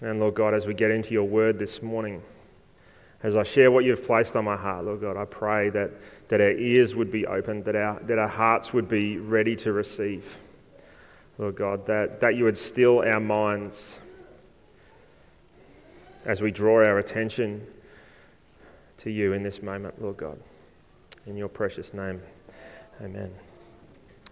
And Lord God, as we get into your word this morning, as I share what you've placed on my heart, Lord God, I pray that, that our ears would be opened, that our, that our hearts would be ready to receive. Lord God, that, that you would still our minds as we draw our attention to you in this moment, Lord God. In your precious name, amen.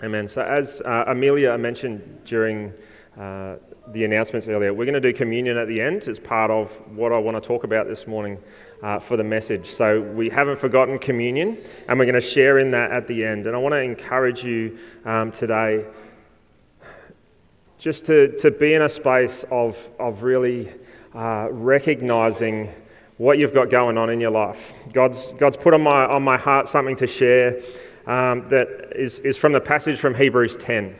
Amen. So, as uh, Amelia mentioned during uh, the announcements earlier, we're going to do communion at the end as part of what I want to talk about this morning uh, for the message. So, we haven't forgotten communion, and we're going to share in that at the end. And I want to encourage you um, today just to, to be in a space of, of really uh, recognizing what you've got going on in your life. God's, God's put on my, on my heart something to share um, that is, is from the passage from Hebrews 10.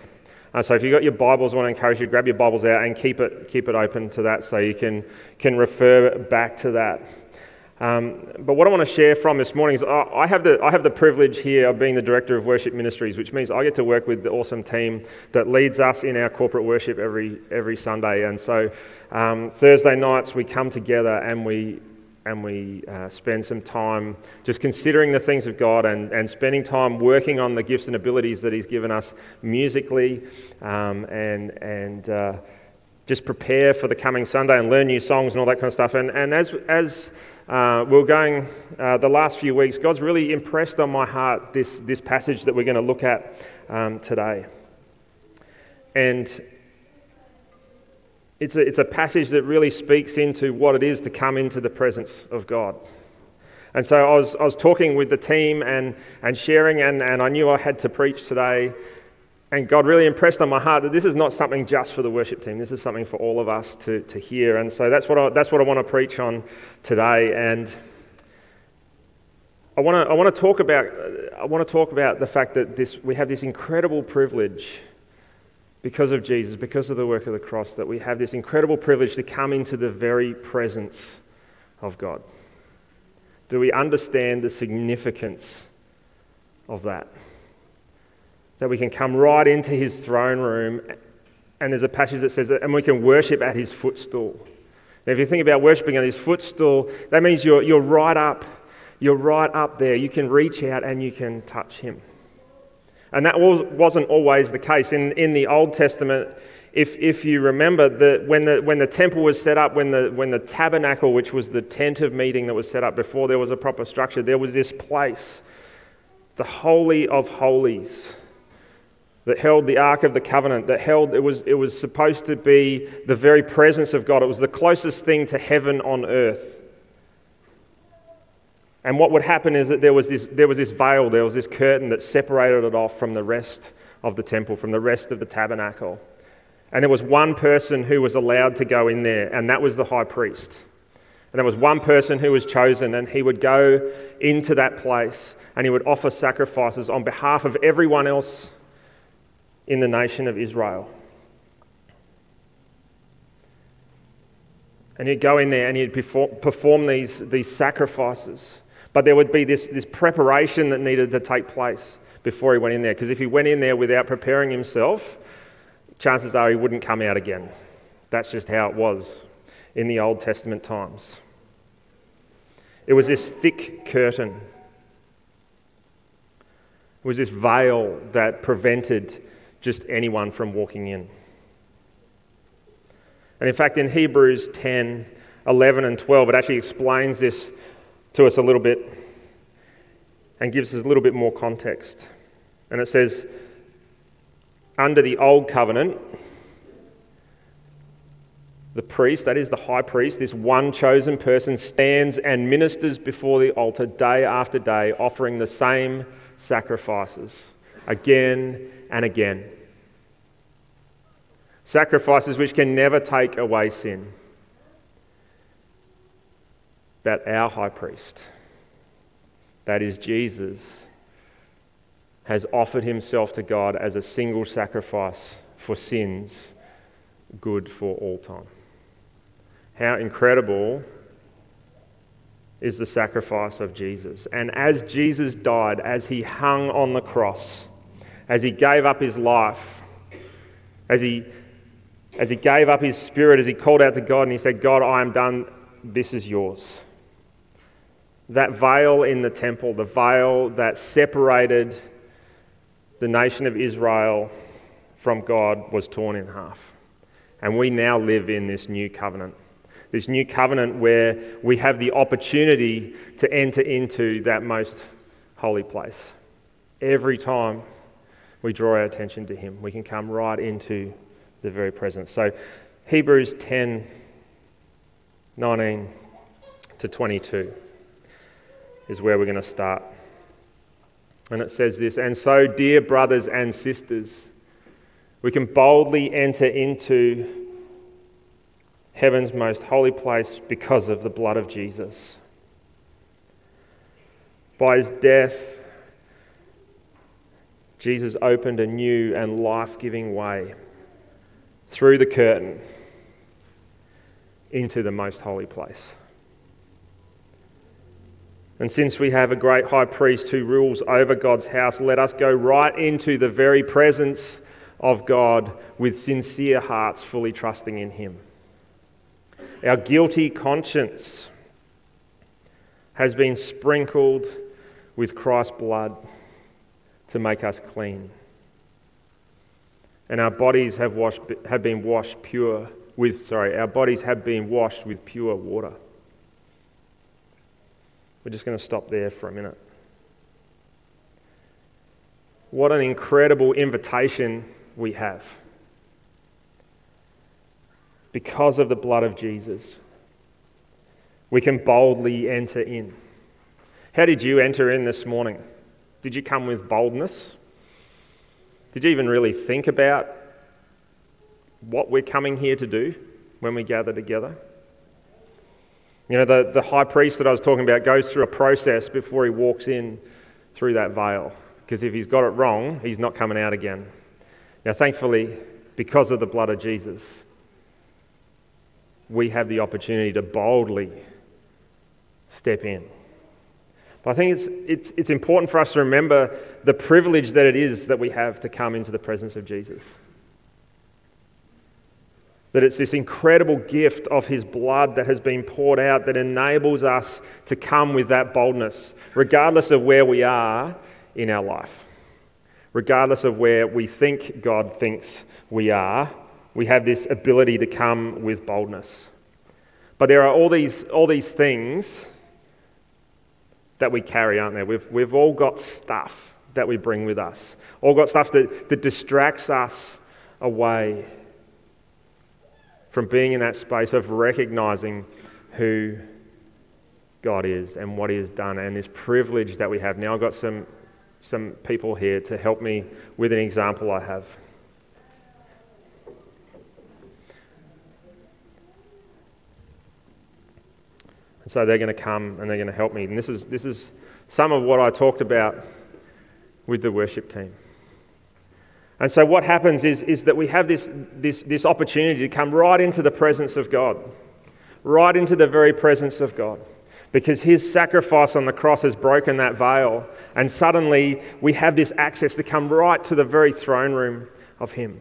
Uh, so if you've got your Bibles, I want to encourage you to grab your Bibles out and keep it, keep it open to that so you can, can refer back to that. Um, but what I want to share from this morning is I have, the, I have the privilege here of being the Director of Worship Ministries, which means I get to work with the awesome team that leads us in our corporate worship every, every Sunday. And so um, Thursday nights we come together and we, and we uh, spend some time just considering the things of God and, and spending time working on the gifts and abilities that He's given us musically um, and, and uh, just prepare for the coming Sunday and learn new songs and all that kind of stuff. And, and as, as uh, we are going uh, the last few weeks, God's really impressed on my heart this, this passage that we're going to look at um, today. And it's a, it's a passage that really speaks into what it is to come into the presence of God. And so I was, I was talking with the team and, and sharing, and, and I knew I had to preach today. And God really impressed on my heart that this is not something just for the worship team. This is something for all of us to, to hear. And so that's what, I, that's what I want to preach on today. And I want to, I want to talk about, I want to talk about the fact that this, we have this incredible privilege because of Jesus, because of the work of the cross, that we have this incredible privilege to come into the very presence of God. Do we understand the significance of that? that we can come right into his throne room. And there's a passage that says that, and we can worship at his footstool. Now, if you think about worshiping at his footstool, that means you're, you're right up. You're right up there. You can reach out and you can touch him. And that was, wasn't always the case. In, in the Old Testament, if, if you remember, the, when, the, when the temple was set up, when the, when the tabernacle, which was the tent of meeting that was set up before there was a proper structure, there was this place, the Holy of Holies that held the Ark of the Covenant, that held, it was, it was supposed to be the very presence of God. It was the closest thing to heaven on earth. And what would happen is that there was, this, there was this veil, there was this curtain that separated it off from the rest of the temple, from the rest of the tabernacle. And there was one person who was allowed to go in there, and that was the high priest. And there was one person who was chosen, and he would go into that place and he would offer sacrifices on behalf of everyone else in the nation of Israel. And he'd go in there and he'd perform these, these sacrifices. But there would be this, this preparation that needed to take place before he went in there. Because if he went in there without preparing himself, chances are he wouldn't come out again. That's just how it was in the Old Testament times. It was this thick curtain, it was this veil that prevented just anyone from walking in. And in fact, in Hebrews 10, 11, and 12, it actually explains this to us a little bit and gives us a little bit more context. And it says, under the old covenant, the priest, that is the high priest, this one chosen person, stands and ministers before the altar day after day, offering the same sacrifices again and again. Sacrifices which can never take away sin. But our high priest, that is Jesus, has offered himself to God as a single sacrifice for sins, good for all time. How incredible is the sacrifice of Jesus. And as Jesus died, as he hung on the cross, as he gave up his life, as he as he gave up his spirit, as he called out to God and he said, God, I am done, this is yours. That veil in the temple, the veil that separated the nation of Israel from God, was torn in half. And we now live in this new covenant. This new covenant where we have the opportunity to enter into that most holy place. Every time we draw our attention to Him, we can come right into the very presence. So, Hebrews 10 19 to 22 is where we're going to start. And it says this And so, dear brothers and sisters, we can boldly enter into heaven's most holy place because of the blood of Jesus. By his death, Jesus opened a new and life giving way through the curtain into the most holy place. And since we have a great high priest who rules over God's house, let us go right into the very presence of God with sincere hearts, fully trusting in Him. Our guilty conscience has been sprinkled with Christ's blood to make us clean. And our bodies have, washed, have been washed pure with, sorry, our bodies have been washed with pure water. We're just going to stop there for a minute. What an incredible invitation we have. Because of the blood of Jesus, we can boldly enter in. How did you enter in this morning? Did you come with boldness? Did you even really think about what we're coming here to do when we gather together? You know, the, the high priest that I was talking about goes through a process before he walks in through that veil. Because if he's got it wrong, he's not coming out again. Now, thankfully, because of the blood of Jesus, we have the opportunity to boldly step in. But I think it's, it's, it's important for us to remember the privilege that it is that we have to come into the presence of Jesus. That it's this incredible gift of his blood that has been poured out that enables us to come with that boldness, regardless of where we are in our life. Regardless of where we think God thinks we are, we have this ability to come with boldness. But there are all these, all these things that we carry, aren't there? We've, we've all got stuff that we bring with us, all got stuff that, that distracts us away from being in that space of recognizing who God is and what He has done and this privilege that we have. Now, I've got some, some people here to help me with an example I have. And so they're going to come and they're going to help me. And this is, this is some of what I talked about with the worship team. And so what happens is, is that we have this, this, this opportunity to come right into the presence of God, right into the very presence of God. Because his sacrifice on the cross has broken that veil, and suddenly we have this access to come right to the very throne room of him.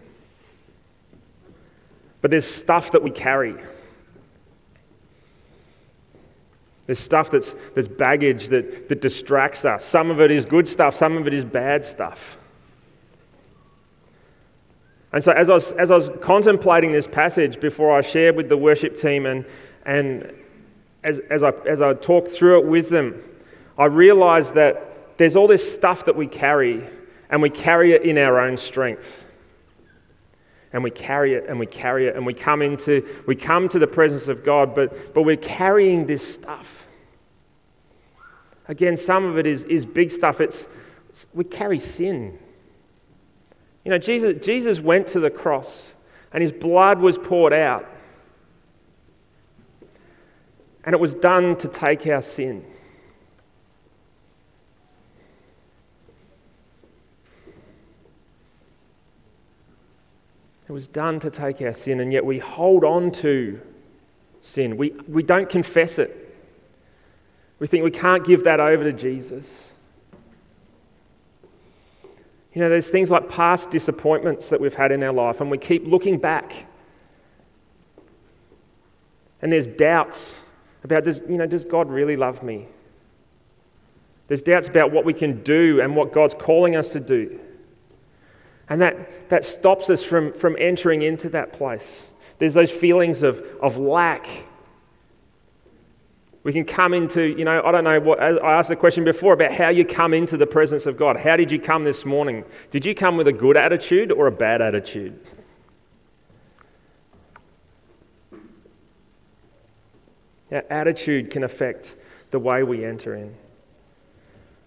But there's stuff that we carry there's stuff that's, that's baggage that, that distracts us. Some of it is good stuff, some of it is bad stuff. And so, as I was, as I was contemplating this passage before I shared with the worship team, and, and as, as, I, as I talked through it with them, I realized that there's all this stuff that we carry, and we carry it in our own strength and we carry it and we carry it and we come into we come to the presence of God, but, but we're carrying this stuff. Again, some of it is, is big stuff. It's we carry sin. You know, Jesus, Jesus went to the cross and his blood was poured out. And it was done to take our sin. It was done to take our sin, and yet we hold on to sin. We, we don't confess it. We think we can't give that over to Jesus. You know, there's things like past disappointments that we've had in our life, and we keep looking back. And there's doubts about, does, you know, does God really love me? There's doubts about what we can do and what God's calling us to do. And that, that stops us from, from entering into that place. There's those feelings of, of lack we can come into, you know, I don't know what, I asked the question before about how you come into the presence of God. How did you come this morning? Did you come with a good attitude or a bad attitude? Our attitude can affect the way we enter in.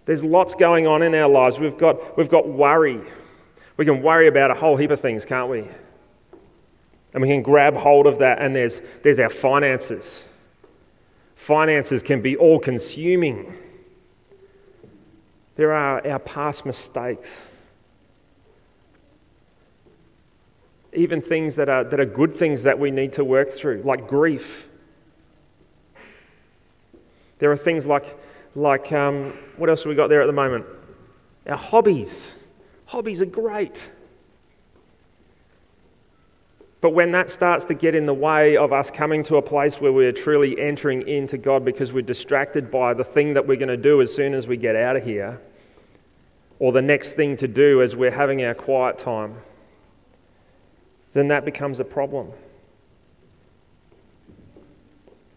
There's lots going on in our lives. We've got, we've got worry. We can worry about a whole heap of things, can't we? And we can grab hold of that, and there's, there's our finances. Finances can be all consuming. There are our past mistakes. Even things that are, that are good things that we need to work through, like grief. There are things like, like um, what else have we got there at the moment? Our hobbies. Hobbies are great. But when that starts to get in the way of us coming to a place where we're truly entering into God because we're distracted by the thing that we're going to do as soon as we get out of here, or the next thing to do as we're having our quiet time, then that becomes a problem.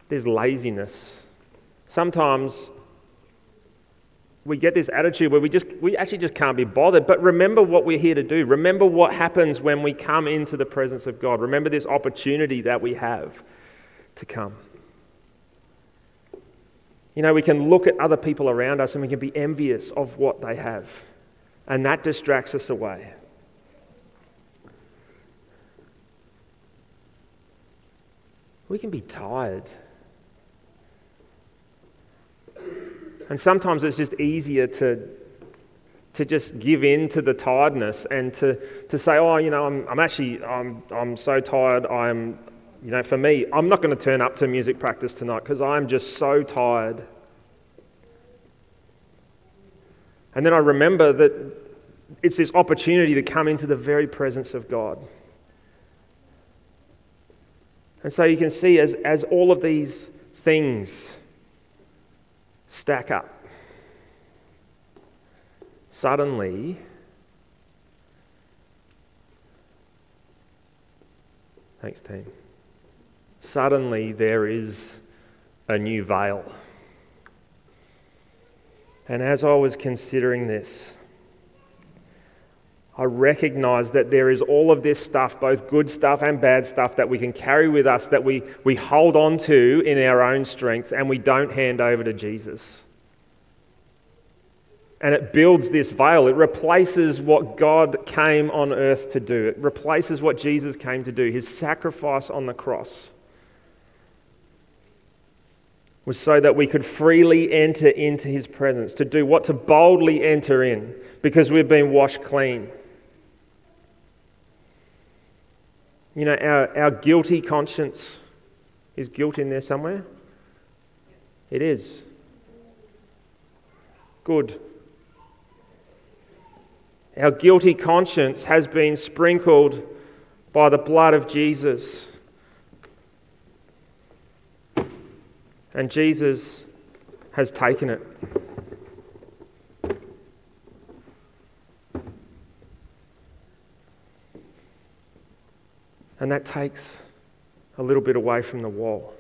There's laziness. Sometimes we get this attitude where we just we actually just can't be bothered. But remember what we're here to do. Remember what happens when we come into the presence of god. Remember this opportunity that we have to come. You know we can look at other people around us and we can be envious of what they have. And that distracts us away. We can be tired And sometimes it's just easier to, to just give in to the tiredness and to, to say, oh, you know, I'm, I'm actually, I'm, I'm so tired. I'm, you know, for me, I'm not going to turn up to music practice tonight because I'm just so tired. And then I remember that it's this opportunity to come into the very presence of God. And so you can see as, as all of these things stack up. Suddenly, thanks, team. Suddenly, there is a new veil. And as I was considering this, I recognize that there is all of this stuff, both good stuff and bad stuff, that we can carry with us, that we, we hold on to in our own strength, and we don't hand over to Jesus. And it builds this veil. It replaces what God came on earth to do, it replaces what Jesus came to do. His sacrifice on the cross was so that we could freely enter into his presence, to do what? To boldly enter in because we've been washed clean. You know, our, our guilty conscience is guilt in there somewhere? It is. Good. Our guilty conscience has been sprinkled by the blood of Jesus. And Jesus has taken it. And that takes a little bit away from the wall.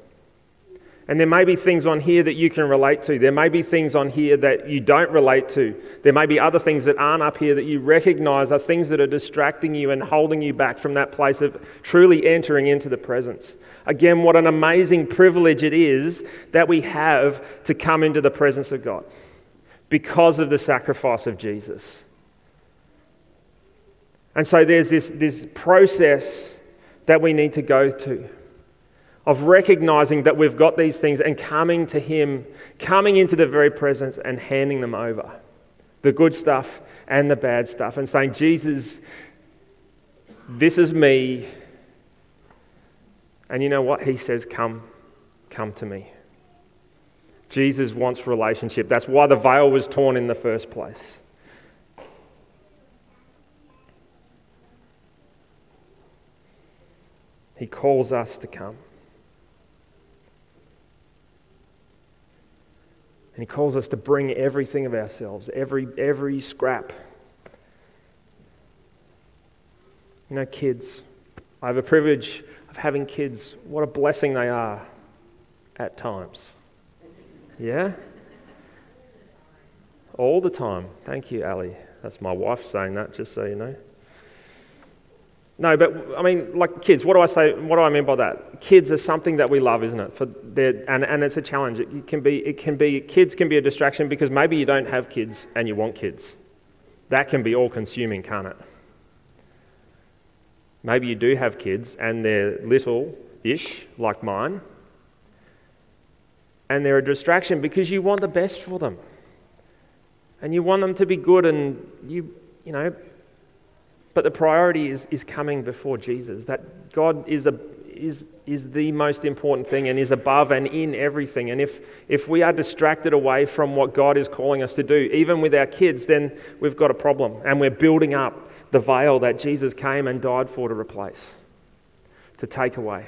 And there may be things on here that you can relate to. There may be things on here that you don't relate to. There may be other things that aren't up here that you recognize are things that are distracting you and holding you back from that place of truly entering into the presence. Again, what an amazing privilege it is that we have to come into the presence of God because of the sacrifice of Jesus. And so there's this, this process that we need to go to of recognizing that we've got these things and coming to Him, coming into the very presence and handing them over the good stuff and the bad stuff, and saying, Jesus, this is me. And you know what? He says, Come, come to me. Jesus wants relationship. That's why the veil was torn in the first place. He calls us to come. And he calls us to bring everything of ourselves, every, every scrap. You know, kids. I have a privilege of having kids. What a blessing they are at times. Yeah? All the time. Thank you, Ali. That's my wife saying that, just so you know. No, but I mean, like kids, what do I say? What do I mean by that? Kids are something that we love, isn't it? For their, and, and it's a challenge. It can be, it can be, kids can be a distraction because maybe you don't have kids and you want kids. That can be all consuming, can't it? Maybe you do have kids and they're little ish, like mine, and they're a distraction because you want the best for them. And you want them to be good and you, you know, but the priority is, is coming before Jesus. That God is, a, is, is the most important thing and is above and in everything. And if, if we are distracted away from what God is calling us to do, even with our kids, then we've got a problem. And we're building up the veil that Jesus came and died for to replace, to take away.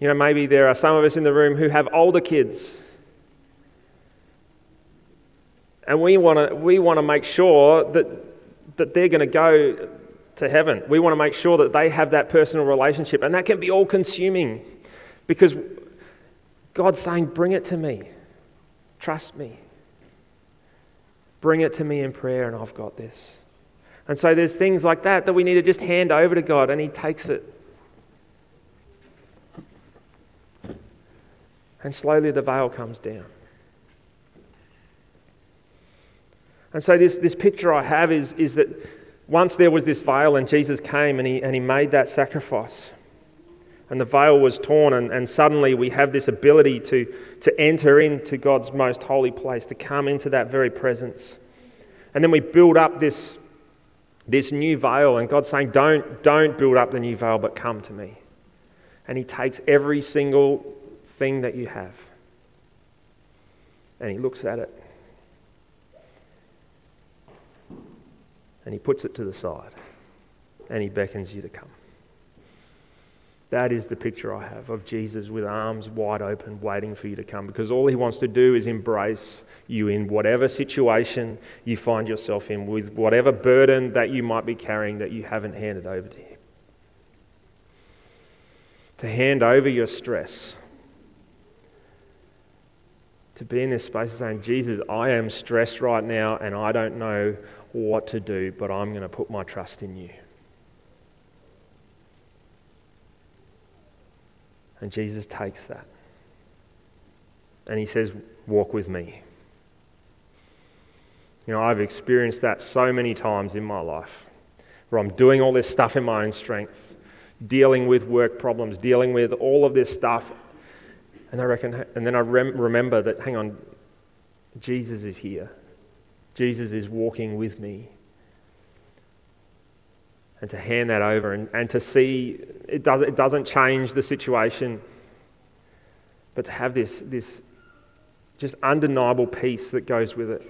You know, maybe there are some of us in the room who have older kids. And we want to we want to make sure that that they're going to go to heaven. We want to make sure that they have that personal relationship. And that can be all consuming because God's saying, Bring it to me. Trust me. Bring it to me in prayer, and I've got this. And so there's things like that that we need to just hand over to God, and He takes it. And slowly the veil comes down. And so, this, this picture I have is, is that once there was this veil, and Jesus came and he, and he made that sacrifice. And the veil was torn, and, and suddenly we have this ability to, to enter into God's most holy place, to come into that very presence. And then we build up this, this new veil, and God's saying, don't, don't build up the new veil, but come to me. And He takes every single thing that you have, and He looks at it and he puts it to the side and he beckons you to come. That is the picture I have of Jesus with arms wide open, waiting for you to come, because all he wants to do is embrace you in whatever situation you find yourself in, with whatever burden that you might be carrying that you haven't handed over to him. To hand over your stress, to be in this space and saying, Jesus, I am stressed right now and I don't know what to do, but I'm going to put my trust in you. And Jesus takes that. And he says, Walk with me. You know, I've experienced that so many times in my life where I'm doing all this stuff in my own strength, dealing with work problems, dealing with all of this stuff. And I reckon, and then I rem- remember that, hang on, Jesus is here. Jesus is walking with me. And to hand that over and, and to see it, does, it doesn't change the situation, but to have this, this just undeniable peace that goes with it.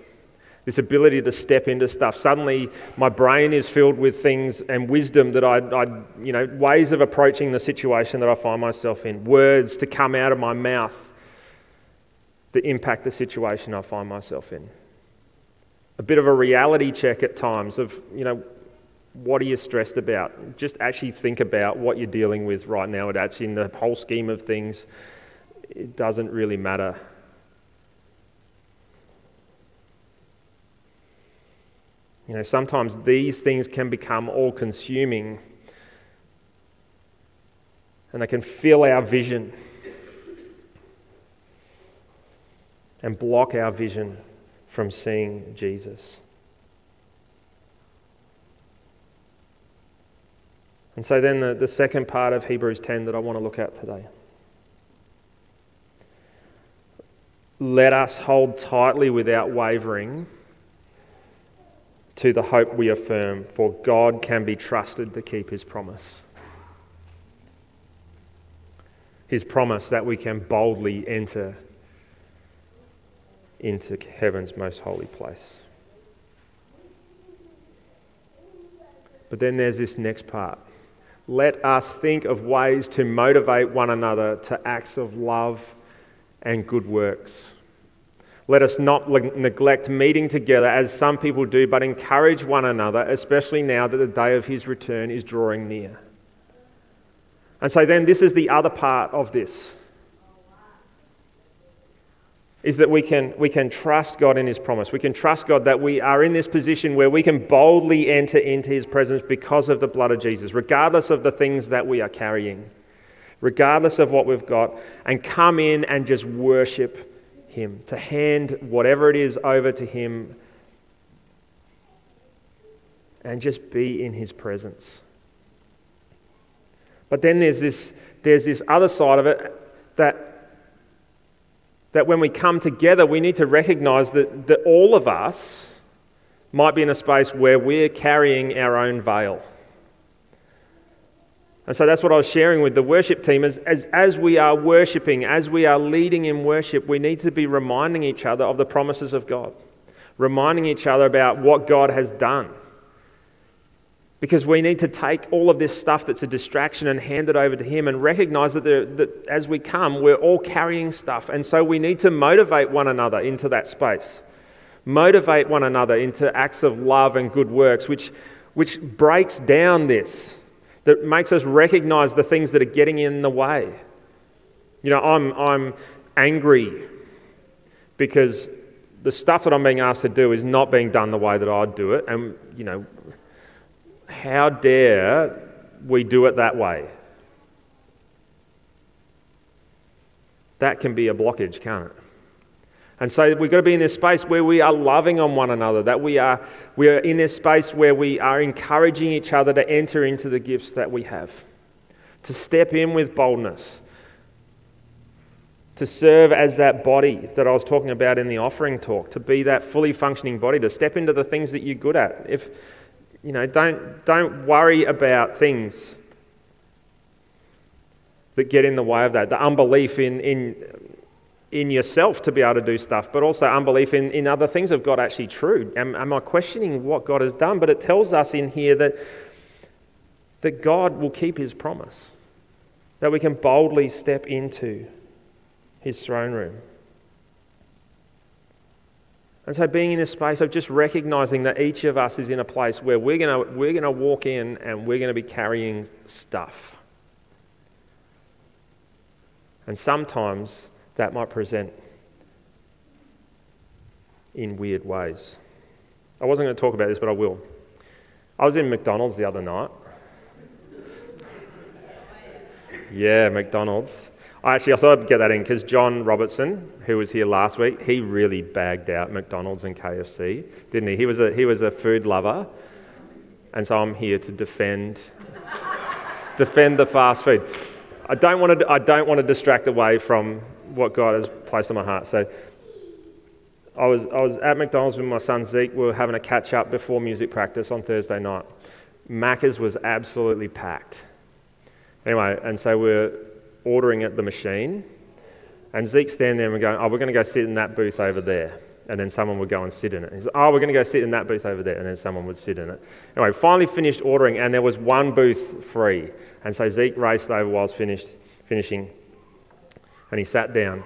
This ability to step into stuff. Suddenly, my brain is filled with things and wisdom that I, I, you know, ways of approaching the situation that I find myself in, words to come out of my mouth that impact the situation I find myself in a bit of a reality check at times of, you know, what are you stressed about? Just actually think about what you're dealing with right now. It actually, in the whole scheme of things, it doesn't really matter. You know, sometimes these things can become all consuming and they can fill our vision and block our vision from seeing Jesus. And so, then the, the second part of Hebrews 10 that I want to look at today. Let us hold tightly without wavering to the hope we affirm, for God can be trusted to keep his promise. His promise that we can boldly enter into heaven's most holy place. But then there's this next part. Let us think of ways to motivate one another to acts of love and good works. Let us not neglect meeting together as some people do, but encourage one another, especially now that the day of his return is drawing near. And so, then, this is the other part of this is that we can, we can trust God in His promise. We can trust God that we are in this position where we can boldly enter into His presence because of the blood of Jesus, regardless of the things that we are carrying, regardless of what we've got, and come in and just worship Him, to hand whatever it is over to Him and just be in His presence. But then there's this, there's this other side of it that that when we come together, we need to recognize that, that all of us might be in a space where we're carrying our own veil. And so that's what I was sharing with the worship team. As, as, as we are worshiping, as we are leading in worship, we need to be reminding each other of the promises of God, reminding each other about what God has done. Because we need to take all of this stuff that's a distraction and hand it over to Him and recognize that, that as we come, we're all carrying stuff. And so we need to motivate one another into that space. Motivate one another into acts of love and good works, which, which breaks down this, that makes us recognize the things that are getting in the way. You know, I'm, I'm angry because the stuff that I'm being asked to do is not being done the way that I'd do it. And, you know, how dare we do it that way? That can be a blockage, can't it? And so we've got to be in this space where we are loving on one another, that we are, we are in this space where we are encouraging each other to enter into the gifts that we have, to step in with boldness, to serve as that body that I was talking about in the offering talk, to be that fully functioning body, to step into the things that you're good at. If, you know, don't, don't worry about things that get in the way of that. The unbelief in, in, in yourself to be able to do stuff, but also unbelief in, in other things of God actually true. Am, am I questioning what God has done? But it tells us in here that, that God will keep his promise, that we can boldly step into his throne room. And so, being in this space of just recognizing that each of us is in a place where we're going we're going to walk in and we're going to be carrying stuff. And sometimes that might present in weird ways. I wasn't going to talk about this, but I will. I was in McDonald's the other night. Yeah, McDonald's. I actually, I thought I'd get that in because John Robertson, who was here last week, he really bagged out McDonald's and KFC, didn't he? He was a, he was a food lover. And so I'm here to defend, defend the fast food. I don't, want to, I don't want to distract away from what God has placed on my heart. So I was, I was at McDonald's with my son Zeke. We were having a catch up before music practice on Thursday night. Macca's was absolutely packed. Anyway, and so we're ordering at the machine, and Zeke's standing there and we're going, Oh, we're going to go sit in that booth over there. And then someone would go and sit in it. He's like, Oh, we're going to go sit in that booth over there. And then someone would sit in it. Anyway, finally finished ordering, and there was one booth free. And so Zeke raced over while I was finished, finishing, and he sat down.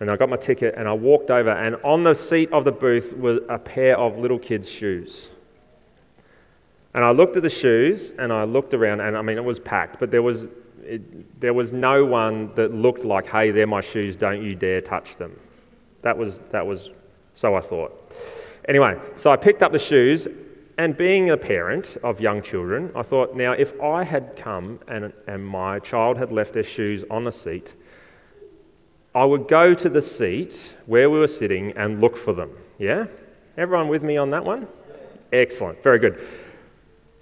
And I got my ticket and I walked over, and on the seat of the booth was a pair of little kids' shoes. And I looked at the shoes and I looked around, and I mean, it was packed, but there was it, there was no one that looked like, hey, they're my shoes, don't you dare touch them. That was, that was, so I thought. Anyway, so I picked up the shoes, and being a parent of young children, I thought, now if I had come and, and my child had left their shoes on the seat, I would go to the seat where we were sitting and look for them. Yeah? Everyone with me on that one? Excellent, very good.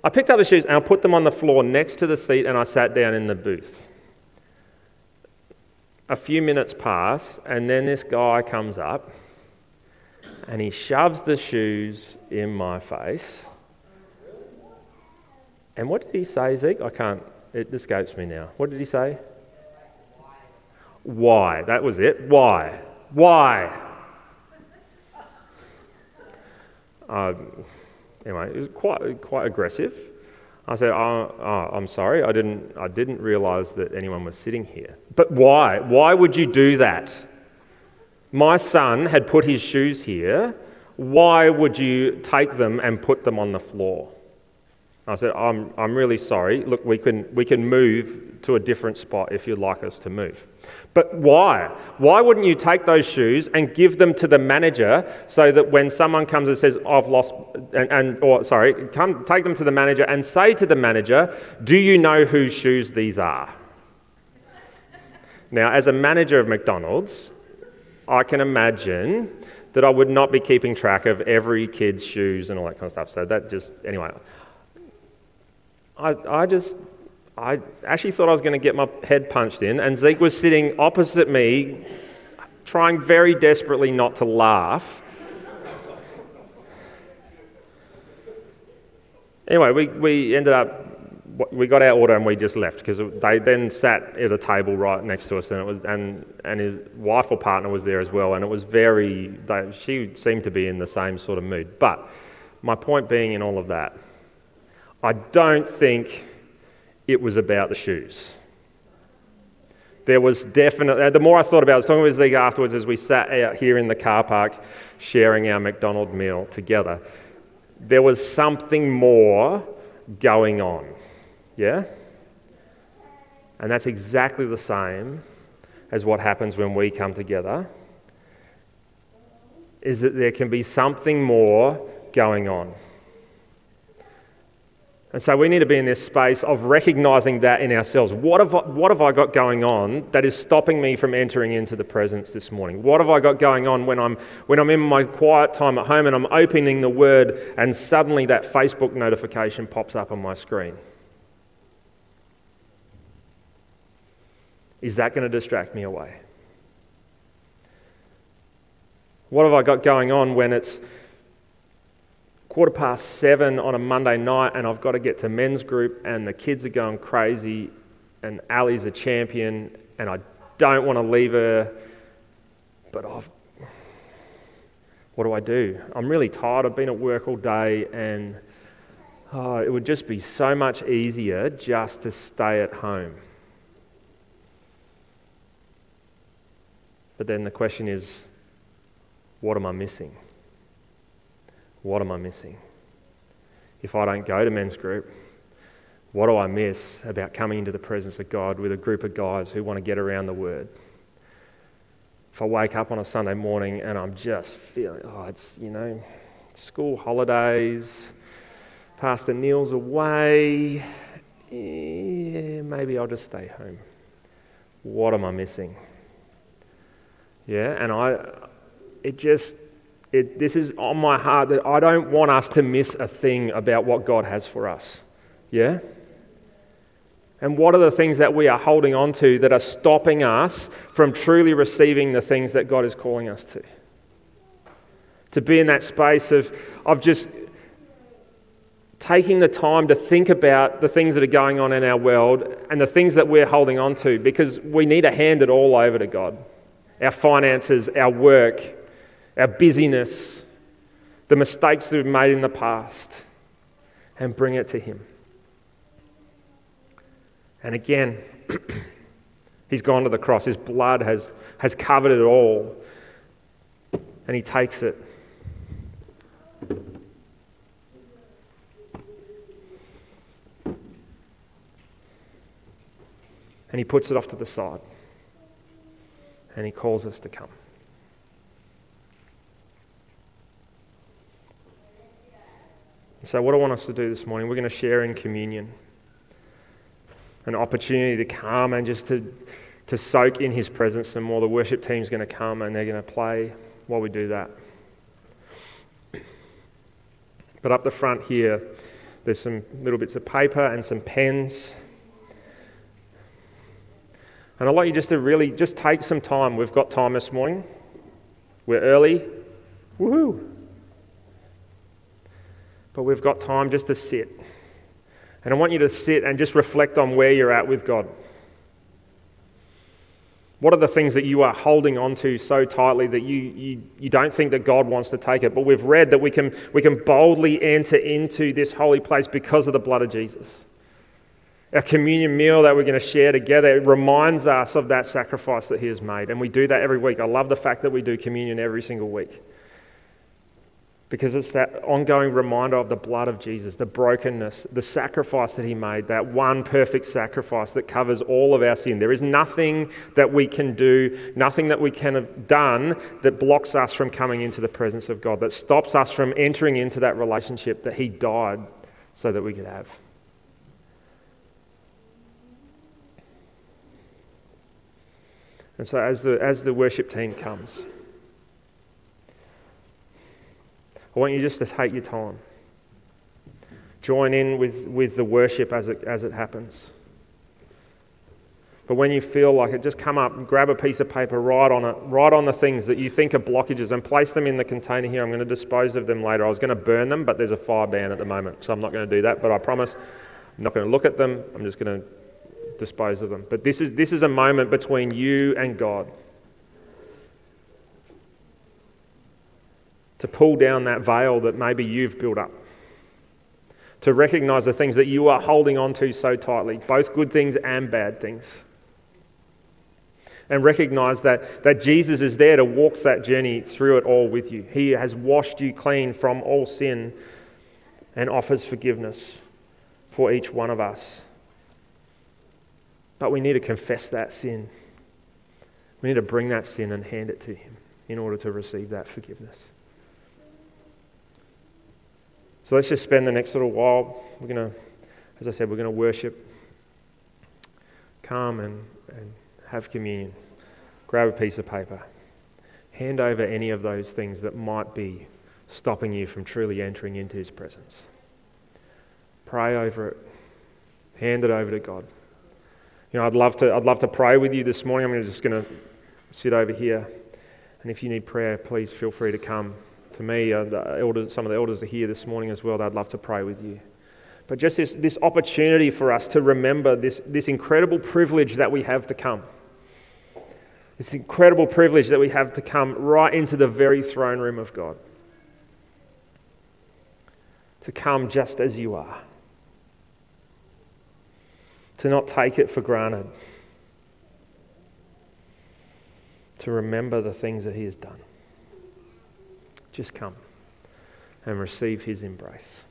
I picked up the shoes and I put them on the floor next to the seat and I sat down in the booth. A few minutes pass, and then this guy comes up and he shoves the shoes in my face. And what did he say, Zeke? I can't, it escapes me now. What did he say? Why? That was it. Why? Why? Um, Anyway, it was quite, quite aggressive. I said, oh, oh, I'm sorry, I didn't, I didn't realize that anyone was sitting here. But why? Why would you do that? My son had put his shoes here. Why would you take them and put them on the floor? I said, I'm, I'm really sorry. Look, we can, we can move to a different spot if you'd like us to move. But why? Why wouldn't you take those shoes and give them to the manager so that when someone comes and says, I've lost, and, and or sorry, come take them to the manager and say to the manager, Do you know whose shoes these are? now, as a manager of McDonald's, I can imagine that I would not be keeping track of every kid's shoes and all that kind of stuff. So that just, anyway, I, I just, I actually thought I was going to get my head punched in, and Zeke was sitting opposite me, trying very desperately not to laugh. anyway, we, we ended up, we got our order and we just left because they then sat at a table right next to us, and, it was, and, and his wife or partner was there as well, and it was very, they, she seemed to be in the same sort of mood. But my point being in all of that, I don't think it was about the shoes. There was definitely, the more I thought about it, I was talking with Zeke afterwards as we sat out here in the car park sharing our McDonald meal together. There was something more going on. Yeah? And that's exactly the same as what happens when we come together. Is that there can be something more going on. And so we need to be in this space of recognizing that in ourselves. What have, I, what have I got going on that is stopping me from entering into the presence this morning? What have I got going on when I'm, when I'm in my quiet time at home and I'm opening the word and suddenly that Facebook notification pops up on my screen? Is that going to distract me away? What have I got going on when it's quarter past seven on a Monday night, and I've got to get to men's group, and the kids are going crazy, and Ali's a champion, and I don't want to leave her, but I've. What do I do? I'm really tired. I've been at work all day, and oh, it would just be so much easier just to stay at home. But then the question is, what am I missing? What am I missing? If I don't go to men's group, what do I miss about coming into the presence of God with a group of guys who want to get around the Word? If I wake up on a Sunday morning and I'm just feeling, oh, it's, you know, school holidays, Pastor Neil's away, yeah, maybe I'll just stay home. What am I missing? Yeah, and I, it just, it, this is on my heart that I don't want us to miss a thing about what God has for us. Yeah? And what are the things that we are holding on to that are stopping us from truly receiving the things that God is calling us to? To be in that space of, of just taking the time to think about the things that are going on in our world and the things that we're holding on to because we need to hand it all over to God. Our finances, our work, our busyness, the mistakes that we've made in the past, and bring it to Him. And again, He's gone to the cross. His blood has, has covered it all. And He takes it. And He puts it off to the side. And He calls us to come. So, what I want us to do this morning, we're going to share in communion an opportunity to come and just to, to soak in His presence some more. The worship team's going to come and they're going to play while we do that. But up the front here, there's some little bits of paper and some pens. And I'd like you just to really just take some time. We've got time this morning. We're early. Woohoo! But we've got time just to sit. And I want you to sit and just reflect on where you're at with God. What are the things that you are holding on to so tightly that you, you, you don't think that God wants to take it? But we've read that we can, we can boldly enter into this holy place because of the blood of Jesus. Our communion meal that we're going to share together reminds us of that sacrifice that He has made. And we do that every week. I love the fact that we do communion every single week because it's that ongoing reminder of the blood of Jesus, the brokenness, the sacrifice that he made, that one perfect sacrifice that covers all of our sin. There is nothing that we can do, nothing that we can have done that blocks us from coming into the presence of God, that stops us from entering into that relationship that he died so that we could have. And so as the, as the worship team comes, I want you just to take your time. Join in with, with the worship as it, as it happens. But when you feel like it, just come up grab a piece of paper, write on it, write on the things that you think are blockages and place them in the container here. I'm going to dispose of them later. I was going to burn them, but there's a fire ban at the moment, so I'm not going to do that. But I promise I'm not going to look at them. I'm just going to dispose of them. But this is, this is a moment between you and God. To pull down that veil that maybe you've built up, to recognize the things that you are holding on to so tightly, both good things and bad things. And recognize that, that Jesus is there to walk that journey through it all with you. He has washed you clean from all sin and offers forgiveness for each one of us. But we need to confess that sin. We need to bring that sin and hand it to Him in order to receive that forgiveness. So let's just spend the next little while. We're going to, as I said, we're going to worship, come and, and have communion. Grab a piece of paper. Hand over any of those things that might be stopping you from truly entering into His presence. Pray over it. Hand it over to God. You know, I'd love to, I'd love to pray with you this morning. I'm just going to sit over here. And if you need prayer, please feel free to come to me. Uh, elders, some of the elders are here this morning as well. I'd love to pray with you. But just this, this opportunity for us to remember this, this incredible privilege that we have to come. This incredible privilege that we have to come right into the very throne room of God. To come just as you are. To not take it for granted. To remember the things that He has done. Just come and receive his embrace.